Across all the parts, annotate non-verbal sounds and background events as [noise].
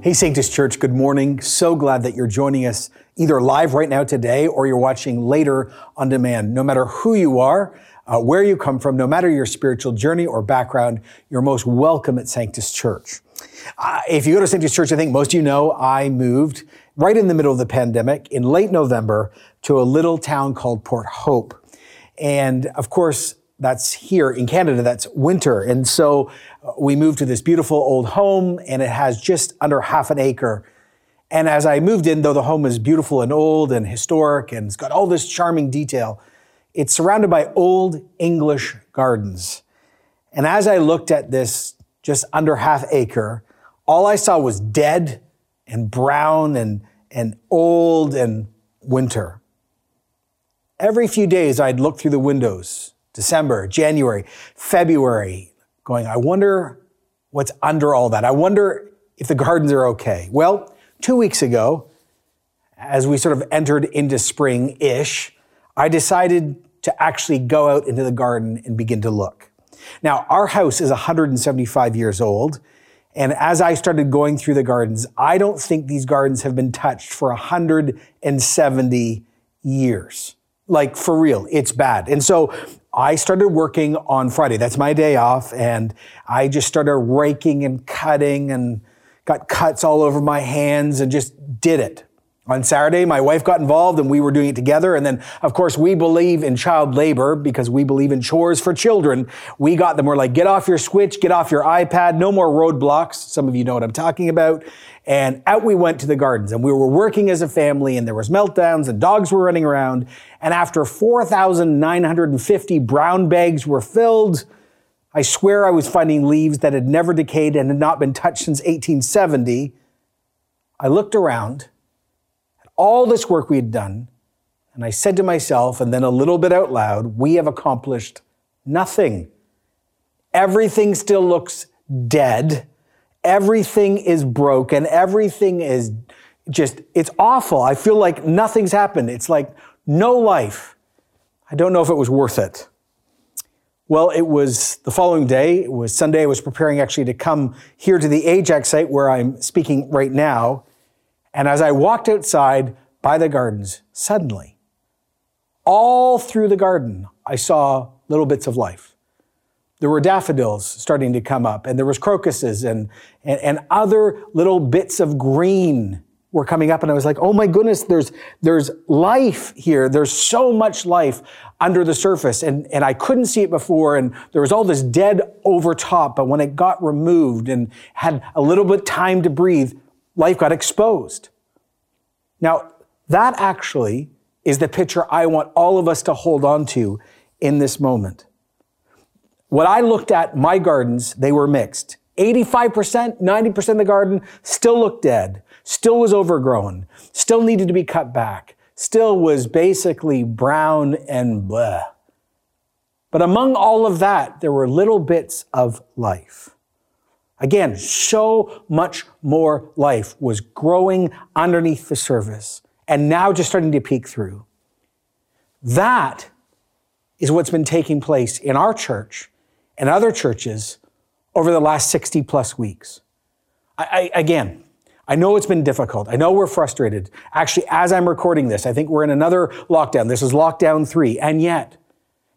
Hey, Sanctus Church, good morning. So glad that you're joining us either live right now today or you're watching later on demand. No matter who you are, uh, where you come from, no matter your spiritual journey or background, you're most welcome at Sanctus Church. Uh, if you go to Sanctus Church, I think most of you know I moved right in the middle of the pandemic in late November to a little town called Port Hope. And of course, that's here in Canada, that's winter. And so uh, we moved to this beautiful old home and it has just under half an acre. And as I moved in, though the home is beautiful and old and historic and it's got all this charming detail, it's surrounded by old English gardens. And as I looked at this just under half acre, all I saw was dead and brown and, and old and winter. Every few days, I'd look through the windows December, January, February, going, I wonder what's under all that. I wonder if the gardens are okay. Well, two weeks ago, as we sort of entered into spring ish, I decided to actually go out into the garden and begin to look. Now, our house is 175 years old. And as I started going through the gardens, I don't think these gardens have been touched for 170 years. Like for real, it's bad. And so I started working on Friday. That's my day off. And I just started raking and cutting and got cuts all over my hands and just did it. On Saturday, my wife got involved and we were doing it together. And then, of course, we believe in child labor because we believe in chores for children. We got them. We're like, get off your switch, get off your iPad, no more Roblox. Some of you know what I'm talking about. And out we went to the gardens and we were working as a family and there was meltdowns and dogs were running around. And after 4,950 brown bags were filled, I swear I was finding leaves that had never decayed and had not been touched since 1870. I looked around all this work we had done, and I said to myself, and then a little bit out loud, we have accomplished nothing. Everything still looks dead. Everything is broken. Everything is just, it's awful. I feel like nothing's happened. It's like no life. I don't know if it was worth it. Well, it was the following day. It was Sunday. I was preparing actually to come here to the Ajax site where I'm speaking right now. And as I walked outside by the gardens, suddenly, all through the garden, I saw little bits of life. There were daffodils starting to come up, and there was crocuses and, and, and other little bits of green were coming up. And I was like, oh my goodness, there's, there's life here. There's so much life under the surface. And, and I couldn't see it before. And there was all this dead over top. But when it got removed and had a little bit time to breathe, life got exposed. Now, that actually is the picture I want all of us to hold on to in this moment. What I looked at, my gardens, they were mixed. 85%, 90% of the garden still looked dead, still was overgrown, still needed to be cut back, still was basically brown and blah. But among all of that, there were little bits of life. Again, so much more life was growing underneath the surface and now just starting to peek through. That is what's been taking place in our church and other churches over the last 60 plus weeks. I, I, again, I know it's been difficult. I know we're frustrated. Actually, as I'm recording this, I think we're in another lockdown. This is lockdown three. And yet,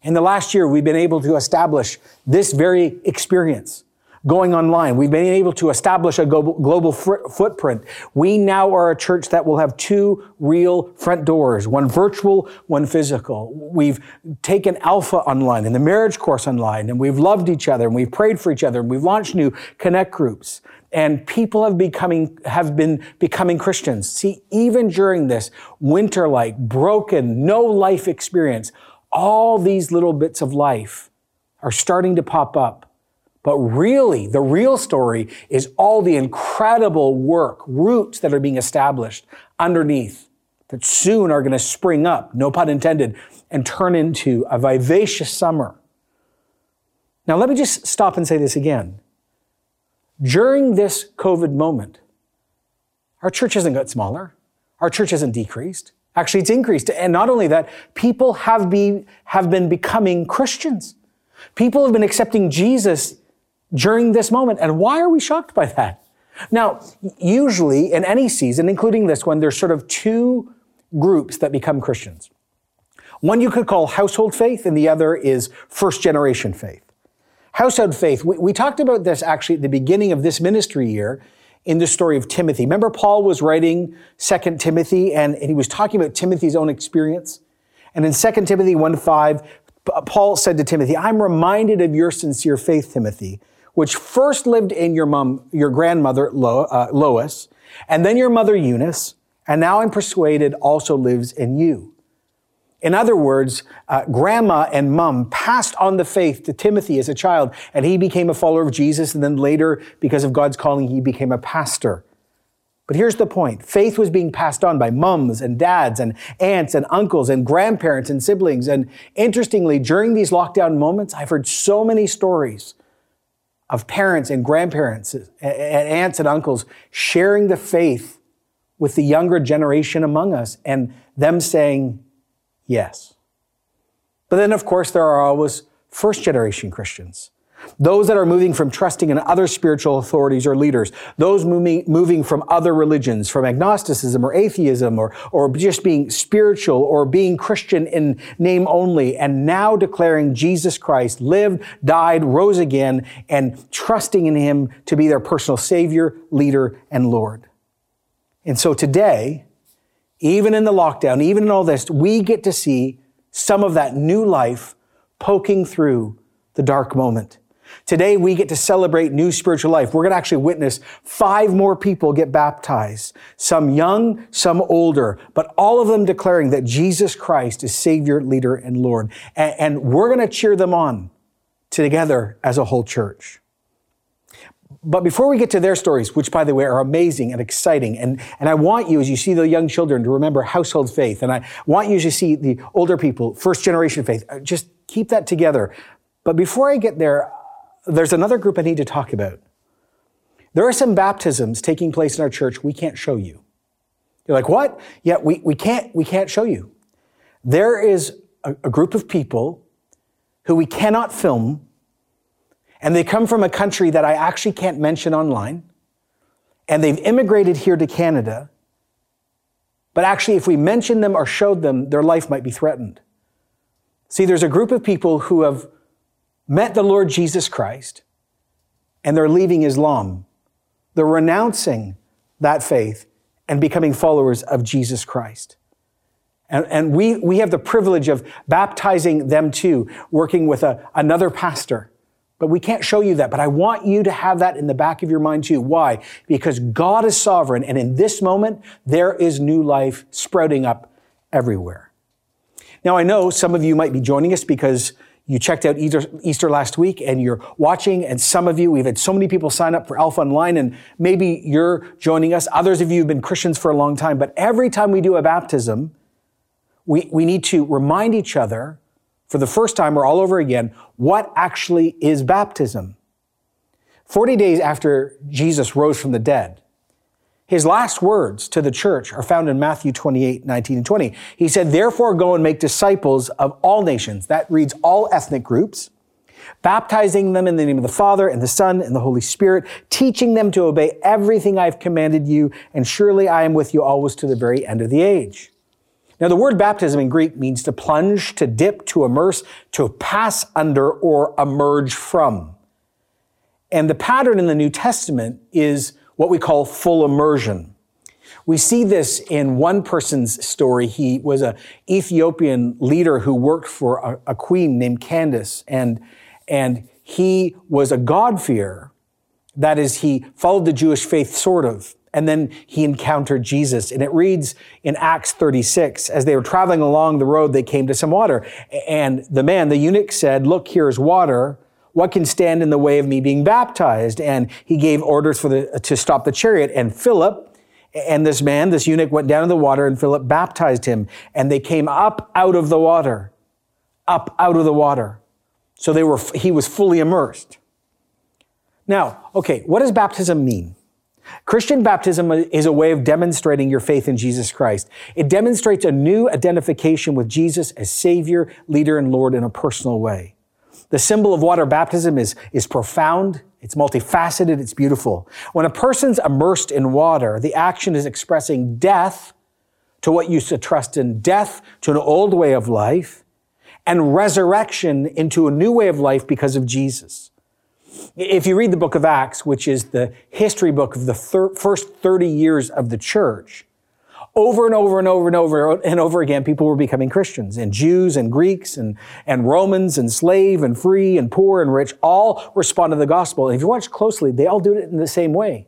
in the last year, we've been able to establish this very experience going online. We've been able to establish a global, global fr- footprint. We now are a church that will have two real front doors, one virtual, one physical. We've taken Alpha online and the marriage course online, and we've loved each other, and we've prayed for each other, and we've launched new connect groups. And people have becoming, have been becoming Christians. See, even during this winter-like, broken, no life experience, all these little bits of life are starting to pop up but really, the real story is all the incredible work, roots that are being established underneath that soon are going to spring up, no pun intended, and turn into a vivacious summer. Now, let me just stop and say this again. During this COVID moment, our church hasn't got smaller. Our church hasn't decreased. Actually, it's increased. And not only that, people have, be, have been becoming Christians. People have been accepting Jesus during this moment. And why are we shocked by that? Now, usually in any season, including this one, there's sort of two groups that become Christians. One you could call household faith, and the other is first generation faith. Household faith, we, we talked about this actually at the beginning of this ministry year in the story of Timothy. Remember, Paul was writing Second Timothy, and, and he was talking about Timothy's own experience. And in 2 Timothy 1 5, Paul said to Timothy, I'm reminded of your sincere faith, Timothy, which first lived in your mom, your grandmother Lo, uh, Lois, and then your mother Eunice, and now I'm persuaded also lives in you. In other words, uh, grandma and mom passed on the faith to Timothy as a child, and he became a follower of Jesus, and then later, because of God's calling, he became a pastor. But here's the point faith was being passed on by mums and dads and aunts and uncles and grandparents and siblings. And interestingly, during these lockdown moments, I've heard so many stories of parents and grandparents and aunts and uncles sharing the faith with the younger generation among us and them saying, Yes. But then, of course, there are always first generation Christians. Those that are moving from trusting in other spiritual authorities or leaders, those moving, moving from other religions, from agnosticism or atheism, or, or just being spiritual or being Christian in name only, and now declaring Jesus Christ lived, died, rose again, and trusting in Him to be their personal Savior, leader, and Lord. And so today, even in the lockdown, even in all this, we get to see some of that new life poking through the dark moment. Today, we get to celebrate new spiritual life. We're going to actually witness five more people get baptized, some young, some older, but all of them declaring that Jesus Christ is Savior, leader, and Lord. And, and we're going to cheer them on together as a whole church. But before we get to their stories, which by the way are amazing and exciting, and, and I want you, as you see the young children, to remember household faith. And I want you to see the older people, first generation faith. Uh, just keep that together. But before I get there, there's another group I need to talk about. There are some baptisms taking place in our church we can't show you. You're like, what? Yeah, we, we can't, we can't show you. There is a, a group of people who we cannot film and they come from a country that I actually can't mention online. And they've immigrated here to Canada. But actually, if we mention them or showed them, their life might be threatened. See, there's a group of people who have met the Lord Jesus Christ and they're leaving Islam. They're renouncing that faith and becoming followers of Jesus Christ. And, and we, we have the privilege of baptizing them too, working with a, another pastor but we can't show you that. But I want you to have that in the back of your mind too. Why? Because God is sovereign. And in this moment, there is new life sprouting up everywhere. Now, I know some of you might be joining us because you checked out Easter, Easter, last week and you're watching, and some of you, we've had so many people sign up for Alpha Online, and maybe you're joining us. Others of you have been Christians for a long time, but every time we do a baptism, we, we need to remind each other for the first time or all over again what actually is baptism. 40 days after Jesus rose from the dead, his last words to the church are found in Matthew 28, 19 and 20. He said, Therefore go and make disciples of all nations. That reads all ethnic groups, baptizing them in the name of the Father and the Son and the Holy Spirit, teaching them to obey everything I've commanded you, and surely I am with you always to the very end of the age. Now, the word baptism in Greek means to plunge, to dip, to immerse, to pass under, or emerge from. And the pattern in the New Testament is what we call full immersion. We see this in one person's story. He was an Ethiopian leader who worked for a, a queen named Candace, and, and he was a God-fearer. That is, he followed the Jewish faith, sort of. And then he encountered Jesus. And it reads in Acts 36, as they were traveling along the road, they came to some water. And the man, the eunuch said, look, here's water. What can stand in the way of me being baptized? And he gave orders for the, to stop the chariot. And Philip, and this man, this eunuch went down in the water and Philip baptized him. And they came up out of the water, up out of the water. So they were, he was fully immersed. Now, okay, what does baptism mean? Christian baptism is a way of demonstrating your faith in Jesus Christ. It demonstrates a new identification with Jesus as Savior, leader, and Lord in a personal way. The symbol of water baptism is, is profound It's multifaceted, it's beautiful. When a person's immersed in water, the action is expressing death to what used to trust in, death to an old way of life, and resurrection into a new way of life because of Jesus. If you read the book of Acts, which is the history book of the thir- first 30 years of the church, over and over and over and over and over again, people were becoming Christians and Jews and Greeks and, and Romans and slave and free and poor and rich all responded to the gospel. And if you watch closely, they all do it in the same way.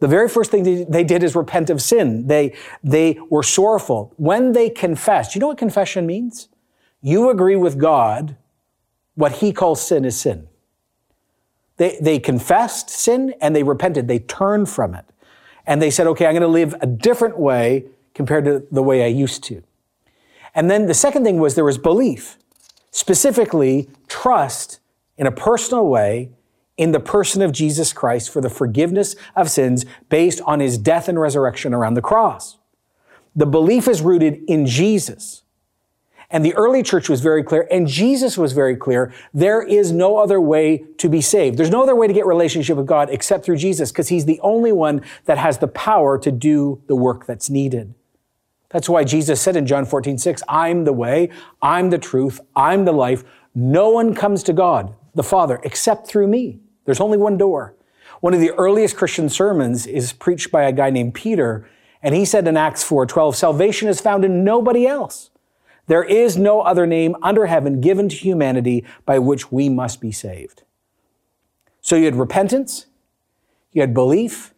The very first thing they did is repent of sin. They, they were sorrowful. When they confessed, you know what confession means? You agree with God what he calls sin is sin. They, they confessed sin and they repented. They turned from it and they said, okay, I'm going to live a different way compared to the way I used to. And then the second thing was there was belief, specifically trust in a personal way in the person of Jesus Christ for the forgiveness of sins based on his death and resurrection around the cross. The belief is rooted in Jesus. And the early church was very clear, and Jesus was very clear. There is no other way to be saved. There's no other way to get relationship with God except through Jesus, because he's the only one that has the power to do the work that's needed. That's why Jesus said in John 14, 6, I'm the way, I'm the truth, I'm the life. No one comes to God, the Father, except through me. There's only one door. One of the earliest Christian sermons is preached by a guy named Peter, and he said in Acts 4:12, salvation is found in nobody else. There is no other name under heaven given to humanity by which we must be saved. So you had repentance, you had belief,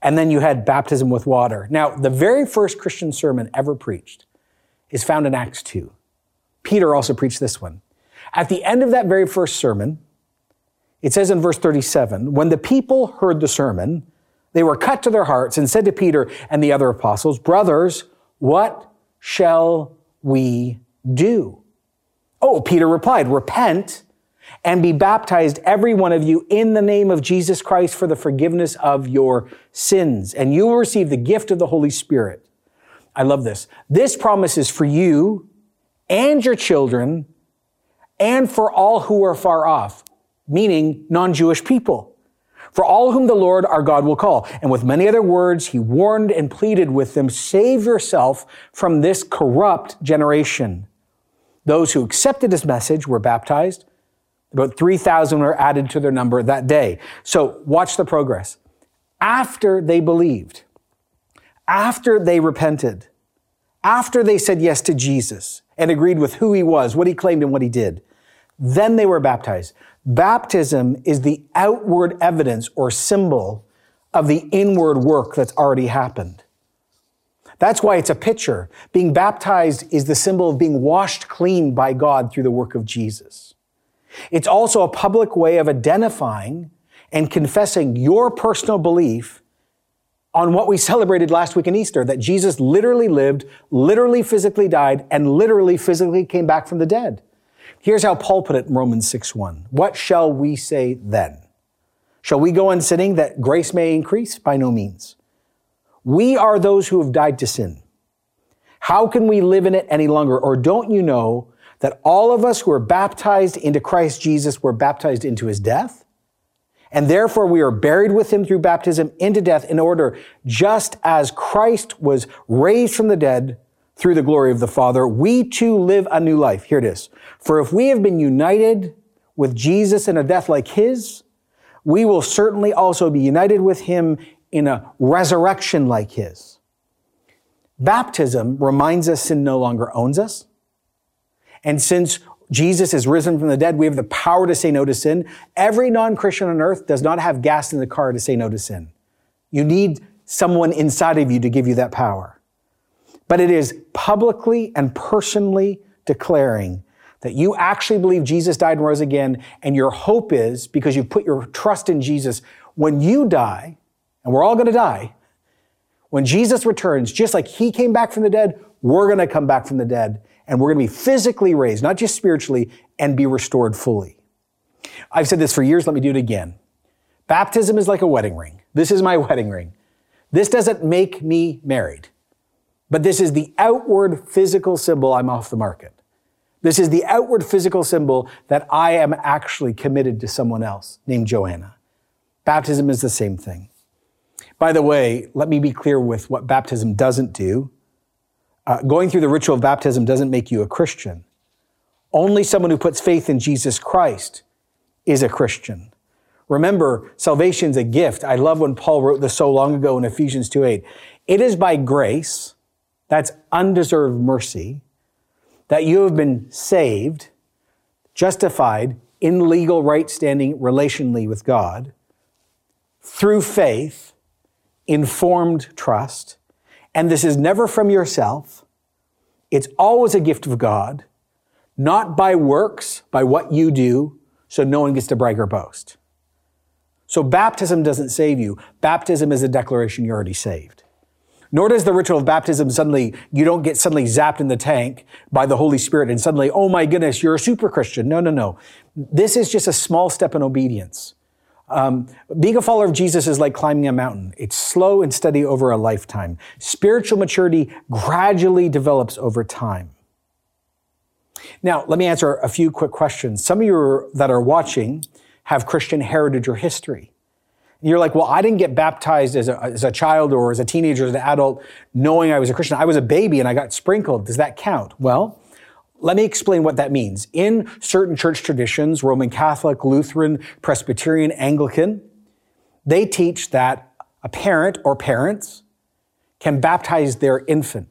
and then you had baptism with water. Now, the very first Christian sermon ever preached is found in Acts 2. Peter also preached this one. At the end of that very first sermon, it says in verse 37 when the people heard the sermon, they were cut to their hearts and said to Peter and the other apostles, Brothers, what shall we do? Oh, Peter replied, Repent and be baptized, every one of you, in the name of Jesus Christ for the forgiveness of your sins, and you will receive the gift of the Holy Spirit. I love this. This promise is for you and your children and for all who are far off, meaning non Jewish people for all whom the Lord our God will call. And with many other words, he warned and pleaded with them, save yourself from this corrupt generation. Those who accepted his message were baptized. About 3,000 were added to their number that day. So watch the progress. After they believed, after they repented, after they said yes to Jesus and agreed with who he was, what he claimed and what he did, then they were baptized. Baptism is the outward evidence or symbol of the inward work that's already happened. That's why it's a picture. Being baptized is the symbol of being washed clean by God through the work of Jesus. It's also a public way of identifying and confessing your personal belief on what we celebrated last week in Easter that Jesus literally lived, literally physically died, and literally physically came back from the dead. Here's how Paul put it in Romans 6 1. What shall we say then? Shall we go on sinning that grace may increase? By no means. We are those who have died to sin. How can we live in it any longer? Or don't you know that all of us who are baptized into Christ Jesus were baptized into his death? And therefore we are buried with him through baptism into death in order, just as Christ was raised from the dead through the glory of the Father, we too live a new life. Here it is. For if we have been united with Jesus in a death like his, we will certainly also be united with him in a resurrection like his. Baptism reminds us sin no longer owns us. And since Jesus is risen from the dead, we have the power to say no to sin. Every non-Christian on earth does not have gas in the car to say no to sin. You need someone inside of you to give you that power but it is publicly and personally declaring that you actually believe Jesus died and rose again, and your hope is because you've put your trust in Jesus, when you die, and we're all going to die, when Jesus returns, just like he came back from the dead, we're going to come back from the dead, and we're going to be physically raised, not just spiritually, and be restored fully. I've said this for years, let me do it again. Baptism is like a wedding ring. This is my [laughs] wedding ring. This doesn't make me married. But this is the outward physical symbol I'm off the market. This is the outward physical symbol that I am actually committed to someone else named Joanna. Baptism is the same thing. By the way, let me be clear with what baptism doesn't do. Uh, going through the ritual of baptism doesn't make you a Christian. Only someone who puts faith in Jesus Christ is a Christian. Remember, salvation's a gift. I love when Paul wrote this so long ago in Ephesians 2:8. It is by grace, that's undeserved mercy, that you have been saved, justified in legal right standing relationally with God through faith, informed trust. And this is never from yourself. It's always a gift of God, not by works, by what you do, so no one gets to brag or boast. So baptism doesn't save you. Baptism is a declaration you're already saved. Nor does the ritual of baptism suddenly, you don't get suddenly zapped in the tank by the Holy Spirit and suddenly, oh my goodness, you're a super Christian. No, no, no. This is just a small step in obedience. Um, being a follower of Jesus is like climbing a mountain. It's slow and steady over a lifetime. Spiritual maturity gradually develops over time. Now, let me answer a few quick questions. Some of you that are watching have Christian heritage or history. You're like, well, I didn't get baptized as a, as a child or as a teenager, as an adult, knowing I was a Christian. I was a baby and I got sprinkled. Does that count? Well, let me explain what that means. In certain church traditions, Roman Catholic, Lutheran, Presbyterian, Anglican, they teach that a parent or parents can baptize their infant.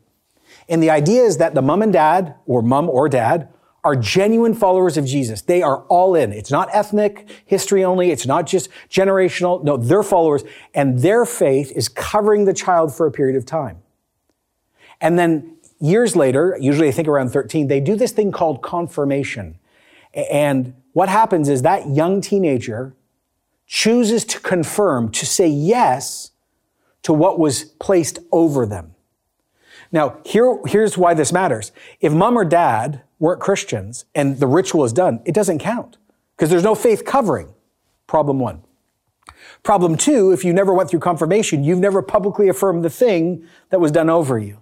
And the idea is that the mom and dad, or mom or dad, are genuine followers of Jesus. They are all in. It's not ethnic, history only. It's not just generational. No, they're followers. And their faith is covering the child for a period of time. And then years later, usually I think around 13, they do this thing called confirmation. And what happens is that young teenager chooses to confirm, to say yes to what was placed over them. Now, here, here's why this matters. If mom or dad weren't Christians and the ritual is done, it doesn't count because there's no faith covering. Problem one. Problem two, if you never went through confirmation, you've never publicly affirmed the thing that was done over you.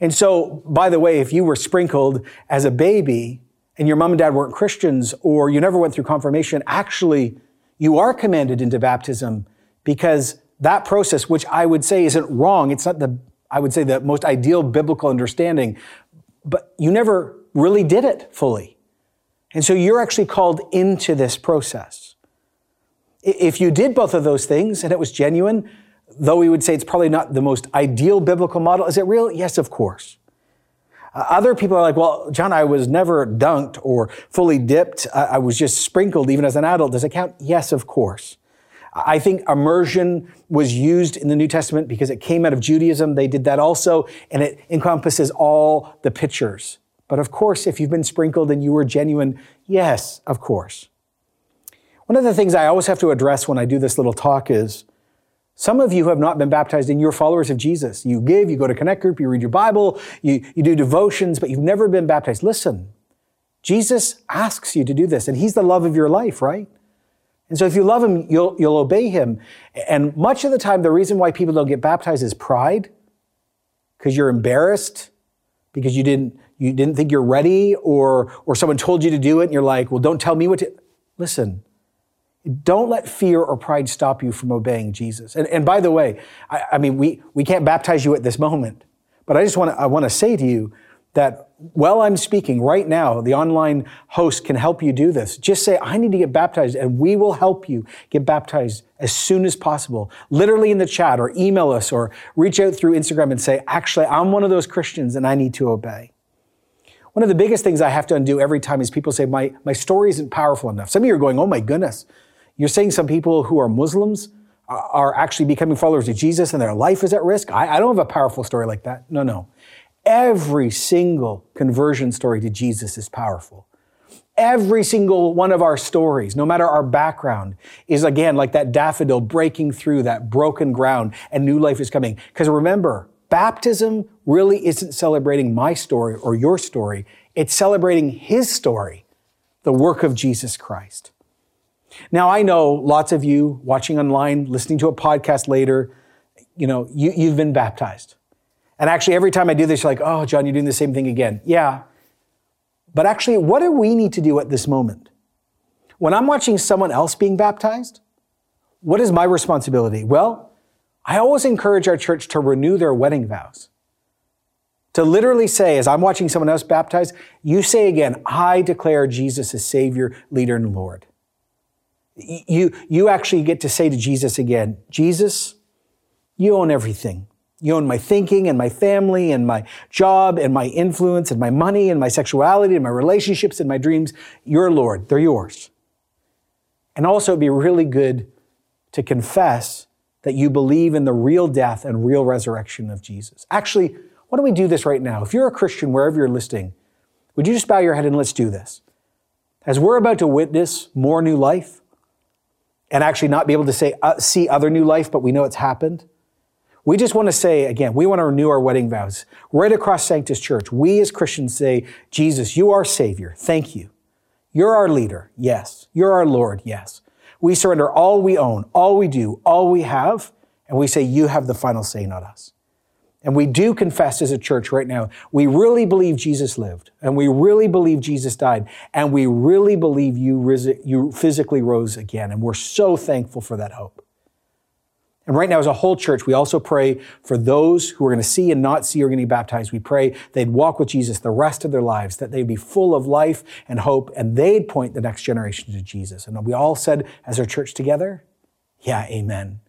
And so, by the way, if you were sprinkled as a baby and your mom and dad weren't Christians or you never went through confirmation, actually, you are commanded into baptism because that process, which I would say isn't wrong, it's not the, I would say, the most ideal biblical understanding, but you never really did it fully. And so you're actually called into this process. If you did both of those things and it was genuine, though we would say it's probably not the most ideal biblical model, is it real? Yes, of course. Uh, other people are like, well, John, I was never dunked or fully dipped. I, I was just sprinkled even as an adult. Does it count? Yes, of course. I think immersion was used in the New Testament because it came out of Judaism. They did that also, and it encompasses all the pictures. But of course, if you've been sprinkled and you were genuine, yes, of course. One of the things I always have to address when I do this little talk is some of you have not been baptized and you're followers of Jesus. You give, you go to Connect Group, you read your Bible, you, you do devotions, but you've never been baptized. Listen, Jesus asks you to do this, and He's the love of your life, right? And so if you love Him, you'll, you'll obey Him. And much of the time, the reason why people don't get baptized is pride, because you're embarrassed, because you didn't, you didn't think you're ready, or, or someone told you to do it, and you're like, well, don't tell me what to. Listen, don't let fear or pride stop you from obeying Jesus. And, and by the way, I, I, mean, we, we can't baptize you at this moment, but I just want to, I want to say to you that while I'm speaking right now, the online host can help you do this. Just say, I need to get baptized, and we will help you get baptized as soon as possible. Literally in the chat, or email us, or reach out through Instagram and say, actually, I'm one of those Christians and I need to obey. One of the biggest things I have to undo every time is people say, my, my story isn't powerful enough. Some of you are going, oh my goodness, you're saying some people who are Muslims are actually becoming followers of Jesus and their life is at risk? I, I don't have a powerful story like that. No, no. Every single conversion story to Jesus is powerful. Every single one of our stories, no matter our background, is again like that daffodil breaking through that broken ground and new life is coming. Because remember, baptism really isn't celebrating my story or your story. It's celebrating his story, the work of Jesus Christ. Now, I know lots of you watching online, listening to a podcast later, you know, you, you've been baptized. And actually, every time I do this, you're like, oh, John, you're doing the same thing again. Yeah. But actually, what do we need to do at this moment? When I'm watching someone else being baptized, What is my responsibility? Well, I always encourage our church to renew their wedding vows. To literally say, as I'm watching someone else baptize, you say again, I declare Jesus as Savior, leader, and Lord. You, you actually get to say to Jesus again, Jesus, you own everything. You own my thinking and my family and my job and my influence and my money and my sexuality and my relationships and my dreams. You're Lord. They're yours. And also, it'd be really good to confess that you believe in the real death and real resurrection of Jesus. Actually, why don't we do this right now? If you're a Christian, wherever you're listening, would you just bow your head and let's do this? As we're about to witness more new life and actually not be able to say, uh, see other new life, but we know it's happened. We just want to say again, we want to renew our wedding vows. Right across Sanctus Church, we as Christians say, Jesus, you are Savior. Thank you. You're our leader. Yes. You're our Lord. Yes. We surrender all we own, all we do, all we have, and we say, You have the final say, not us. And we do confess as a church right now, we really believe Jesus lived, and we really believe Jesus died, and we really believe you, you physically rose again. And we're so thankful for that hope. And right now, as a whole church, we also pray for those who are going to see and not see or going to be baptized. We pray they'd walk with Jesus the rest of their lives, that they'd be full of life and hope, and they'd point the next generation to Jesus. And we all said, as our church together, yeah, amen.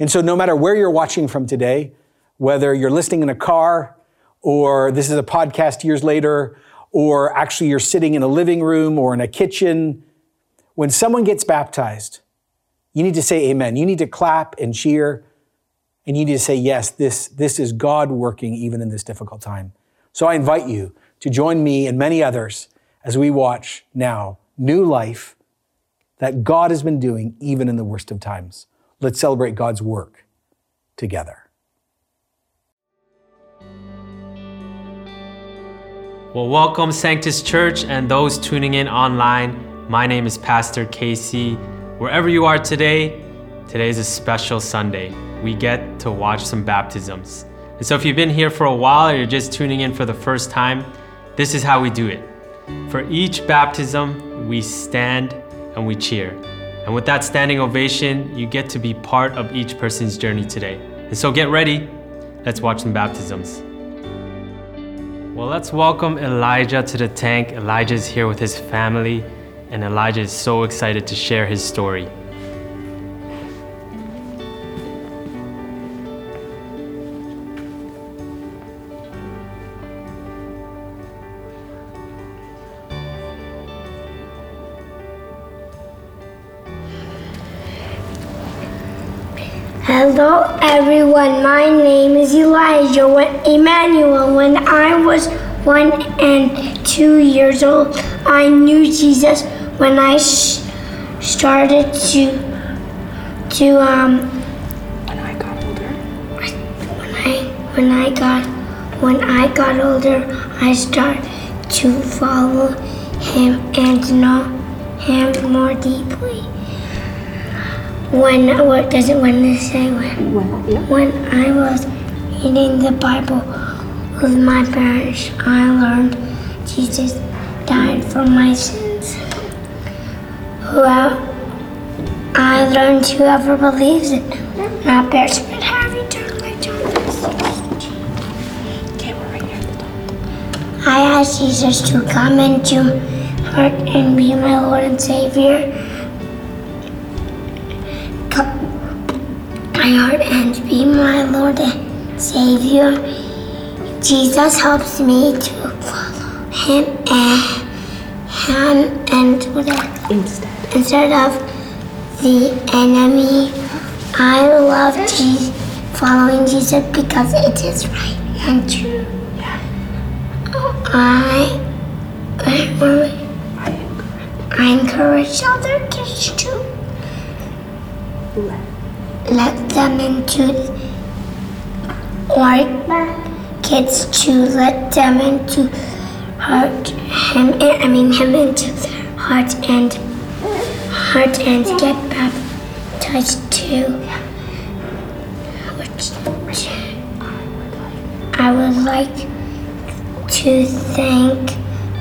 And so, no matter where you're watching from today, whether you're listening in a car, or this is a podcast years later, or actually you're sitting in a living room or in a kitchen, when someone gets baptized, you need to say amen. You need to clap and cheer. And you need to say, yes, this, this is God working even in this difficult time. So I invite you to join me and many others as we watch now new life that God has been doing even in the worst of times. Let's celebrate God's work together. Well, welcome, Sanctus Church, and those tuning in online. My name is Pastor Casey. Wherever you are today, today is a special Sunday. We get to watch some baptisms. And so if you've been here for a while or you're just tuning in for the first time, this is how we do it. For each baptism, we stand and we cheer. And with that standing ovation, you get to be part of each person's journey today. And so get ready. Let's watch some baptisms. Well, let's welcome Elijah to the tank. Elijah's here with his family and Elijah is so excited to share his story. Hello everyone, my name is Elijah Emmanuel. When I was one and two years old, I knew Jesus when I sh- started to to um when I got older when I when I got when I got older I started to follow him and know him more deeply. When what does it when they say when when, yeah. when I was reading the Bible with my parents I learned Jesus died for my sins whoever I learned whoever believes in him, not bears but have eternal life. Okay, we're right here at the top. I ask Jesus to come into my heart and be my Lord and Savior. Come my heart and be my Lord and Savior. Jesus helps me to follow Him and Him and whatever. Instead. Instead of the enemy. I love Jesus, following Jesus because it is right and true. I, I, encourage other kids to Let. let them into, or kids to let them into heart him. I mean him into their heart and heart and get baptized too. I would like to thank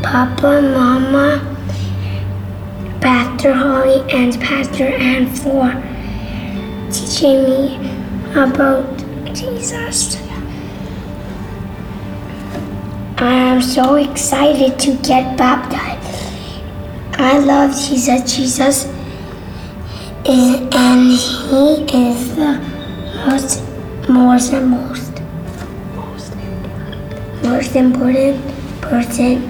Papa, Mama, Pastor Holly, and Pastor Ann for teaching me about Jesus. I am so excited to get baptized. I love Jesus. Jesus is, and he is the most, most and most, most important person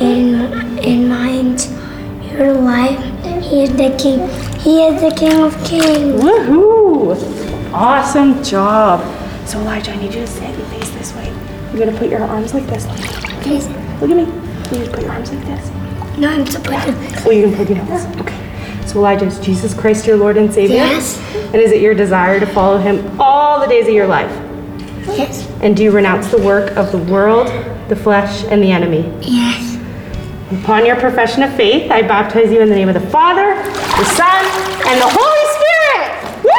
in in my entire life. He is the king. He is the king of kings. Woohoo! Awesome job. So Elijah, I need you to sit and face this way. You're gonna put your arms like this. Look at me. You just put your arms like this. No, I'm supposed Oh, you can plug your nose. Okay. So Elijah, is Jesus Christ your Lord and Savior? Yes. And is it your desire to follow Him all the days of your life? Yes. And do you renounce the work of the world, the flesh, and the enemy? Yes. Upon your profession of faith, I baptize you in the name of the Father, the Son, and the Holy Spirit. Woo!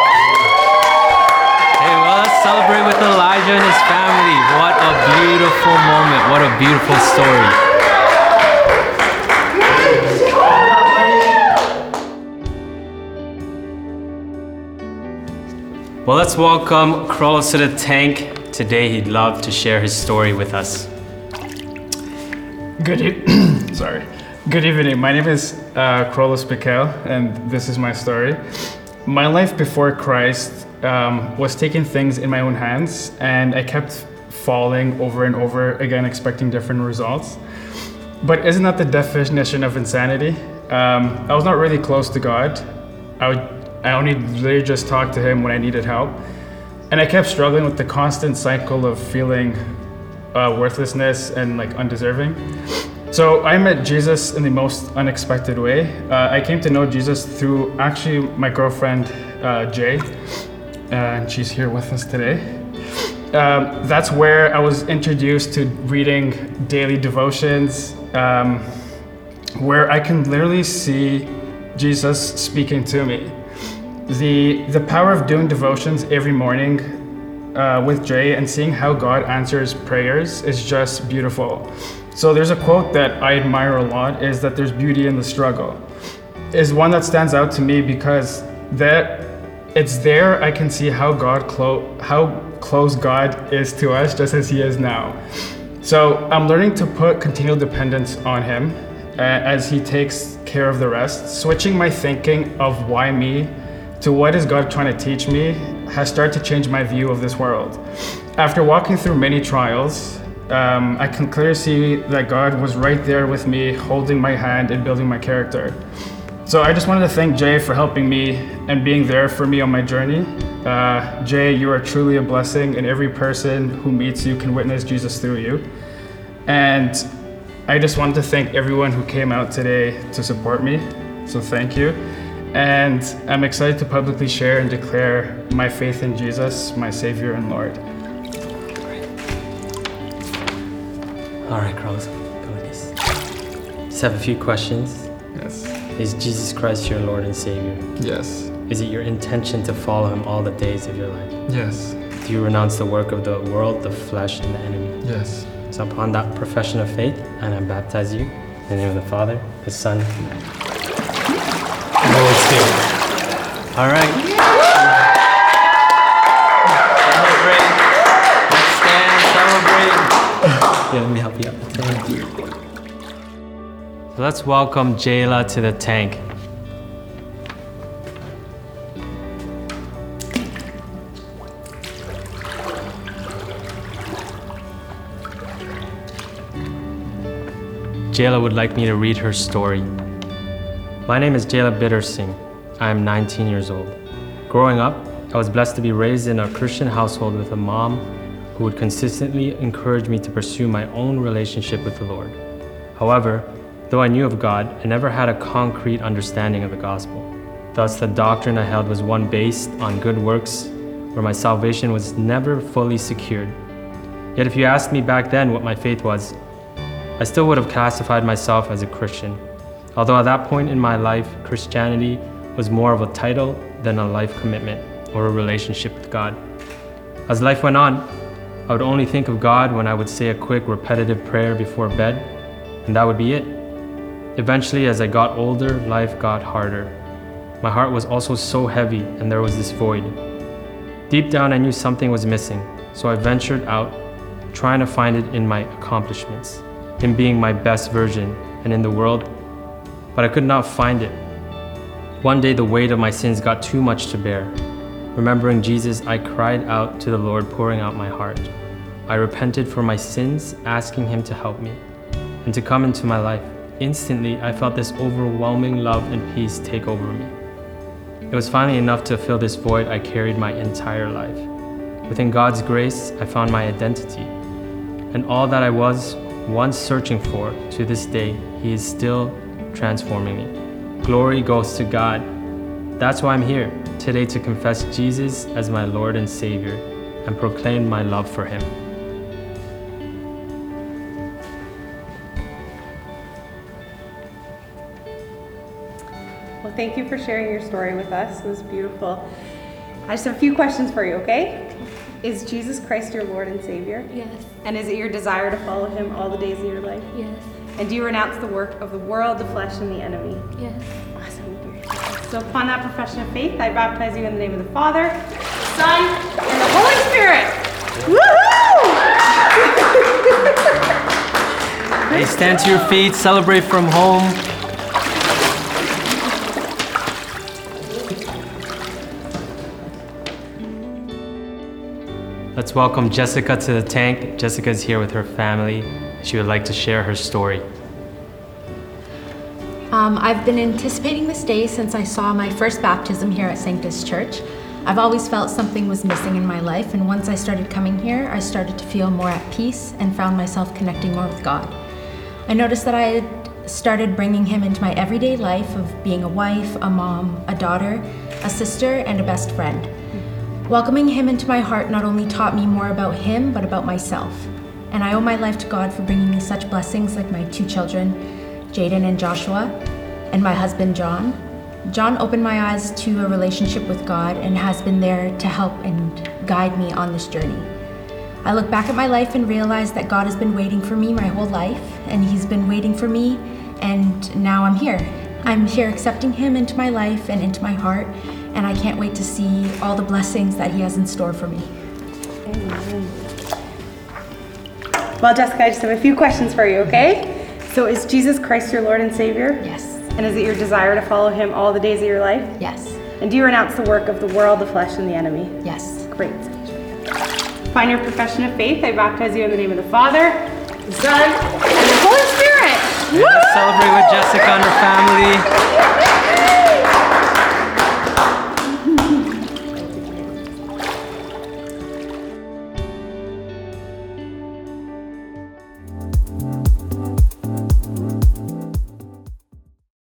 Hey, well, let's celebrate with Elijah and his family. What a beautiful moment. What a beautiful story. Well, let's welcome Krolos to the tank. Today, he'd love to share his story with us. Good, e- [coughs] sorry. Good evening. My name is uh, Krolos and this is my story. My life before Christ um, was taking things in my own hands, and I kept falling over and over again, expecting different results. But isn't that the definition of insanity? Um, I was not really close to God. I would, I only literally just talked to Him when I needed help, and I kept struggling with the constant cycle of feeling uh, worthlessness and like undeserving. So I met Jesus in the most unexpected way. Uh, I came to know Jesus through actually my girlfriend uh, Jay, and she's here with us today. Um, that's where I was introduced to reading daily devotions, um, where I can literally see Jesus speaking to me. The the power of doing devotions every morning uh, with Jay and seeing how God answers prayers is just beautiful. So there's a quote that I admire a lot is that there's beauty in the struggle. Is one that stands out to me because that it's there I can see how God clo- how close God is to us just as he is now. So I'm learning to put continual dependence on him uh, as he takes care of the rest, switching my thinking of why me to what is God trying to teach me has started to change my view of this world. After walking through many trials, um, I can clearly see that God was right there with me, holding my hand and building my character. So I just wanted to thank Jay for helping me and being there for me on my journey. Uh, Jay, you are truly a blessing, and every person who meets you can witness Jesus through you. And I just wanted to thank everyone who came out today to support me. So thank you. And I'm excited to publicly share and declare my faith in Jesus, my Savior and Lord. All right, Carlos, go with this. Just have a few questions. Yes. Is Jesus Christ your Lord and Savior? Yes. Is it your intention to follow him all the days of your life? Yes. Do you renounce the work of the world, the flesh, and the enemy? Yes. So upon that profession of faith, and I baptize you in the name of the Father, the Son, All right. Celebrate. Let's stand, celebrate. Yeah, let me help you out. Thank you. So let's welcome Jayla to the tank. Jayla would like me to read her story. My name is Jayla Bittersingh. I am 19 years old. Growing up, I was blessed to be raised in a Christian household with a mom who would consistently encourage me to pursue my own relationship with the Lord. However, though I knew of God, I never had a concrete understanding of the gospel. Thus, the doctrine I held was one based on good works, where my salvation was never fully secured. Yet, if you asked me back then what my faith was, I still would have classified myself as a Christian, although at that point in my life, Christianity was more of a title than a life commitment or a relationship with God. As life went on, I would only think of God when I would say a quick repetitive prayer before bed, and that would be it. Eventually, as I got older, life got harder. my heart was also so heavy and there was this void. Deep down, I knew something was missing, so I ventured out, trying to find it in my accomplishments, in being my best version, and in the world, but I could not find it. One day, the weight of my sins got too much to bear. Remembering Jesus, I cried out to the Lord, pouring out my heart. I repented for my sins, asking Him to help me and to come into my life. Instantly, I felt this overwhelming love and peace take over me. It was finally enough to fill this void I carried my entire life. Within God's grace, I found my identity. And all that I was once searching for, to this day, He is still transforming me. Glory goes to God. That's why I'm here today to confess Jesus as my Lord and Savior and proclaim my love for Him. Well, thank you for sharing your story with us. It was beautiful. I just have a few questions for you, okay? Is Jesus Christ your Lord and Savior? Yes. And is it your desire to follow him all the days of your life? Yes. And do you renounce the work of the world, the flesh, and the enemy? Yes. Awesome. So, upon that profession of faith, I baptize you in the name of the Father, the Son, and the Holy Spirit. Woohoo! Hey, stand to your feet, celebrate from home. Let's welcome Jessica to the tank. Jessica is here with her family. She would like to share her story. Um, I've been anticipating this day since I saw my first baptism here at Sanctus Church. I've always felt something was missing in my life, and once I started coming here, I started to feel more at peace and found myself connecting more with God. I noticed that I had started bringing Him into my everyday life of being a wife, a mom, a daughter, a sister, and a best friend. Welcoming Him into my heart not only taught me more about Him, but about myself. And I owe my life to God for bringing me such blessings like my two children, Jaden and Joshua, and my husband, John. John opened my eyes to a relationship with God and has been there to help and guide me on this journey. I look back at my life and realize that God has been waiting for me my whole life, and He's been waiting for me, and now I'm here. I'm here accepting Him into my life and into my heart, and I can't wait to see all the blessings that He has in store for me. Well, Jessica, I just have a few questions for you, okay? So, is Jesus Christ your Lord and Savior? Yes. And is it your desire to follow him all the days of your life? Yes. And do you renounce the work of the world, the flesh, and the enemy? Yes. Great. Find your profession of faith. I baptize you in the name of the Father, the Son, and the Holy Spirit. Let's celebrate with Jessica and her family.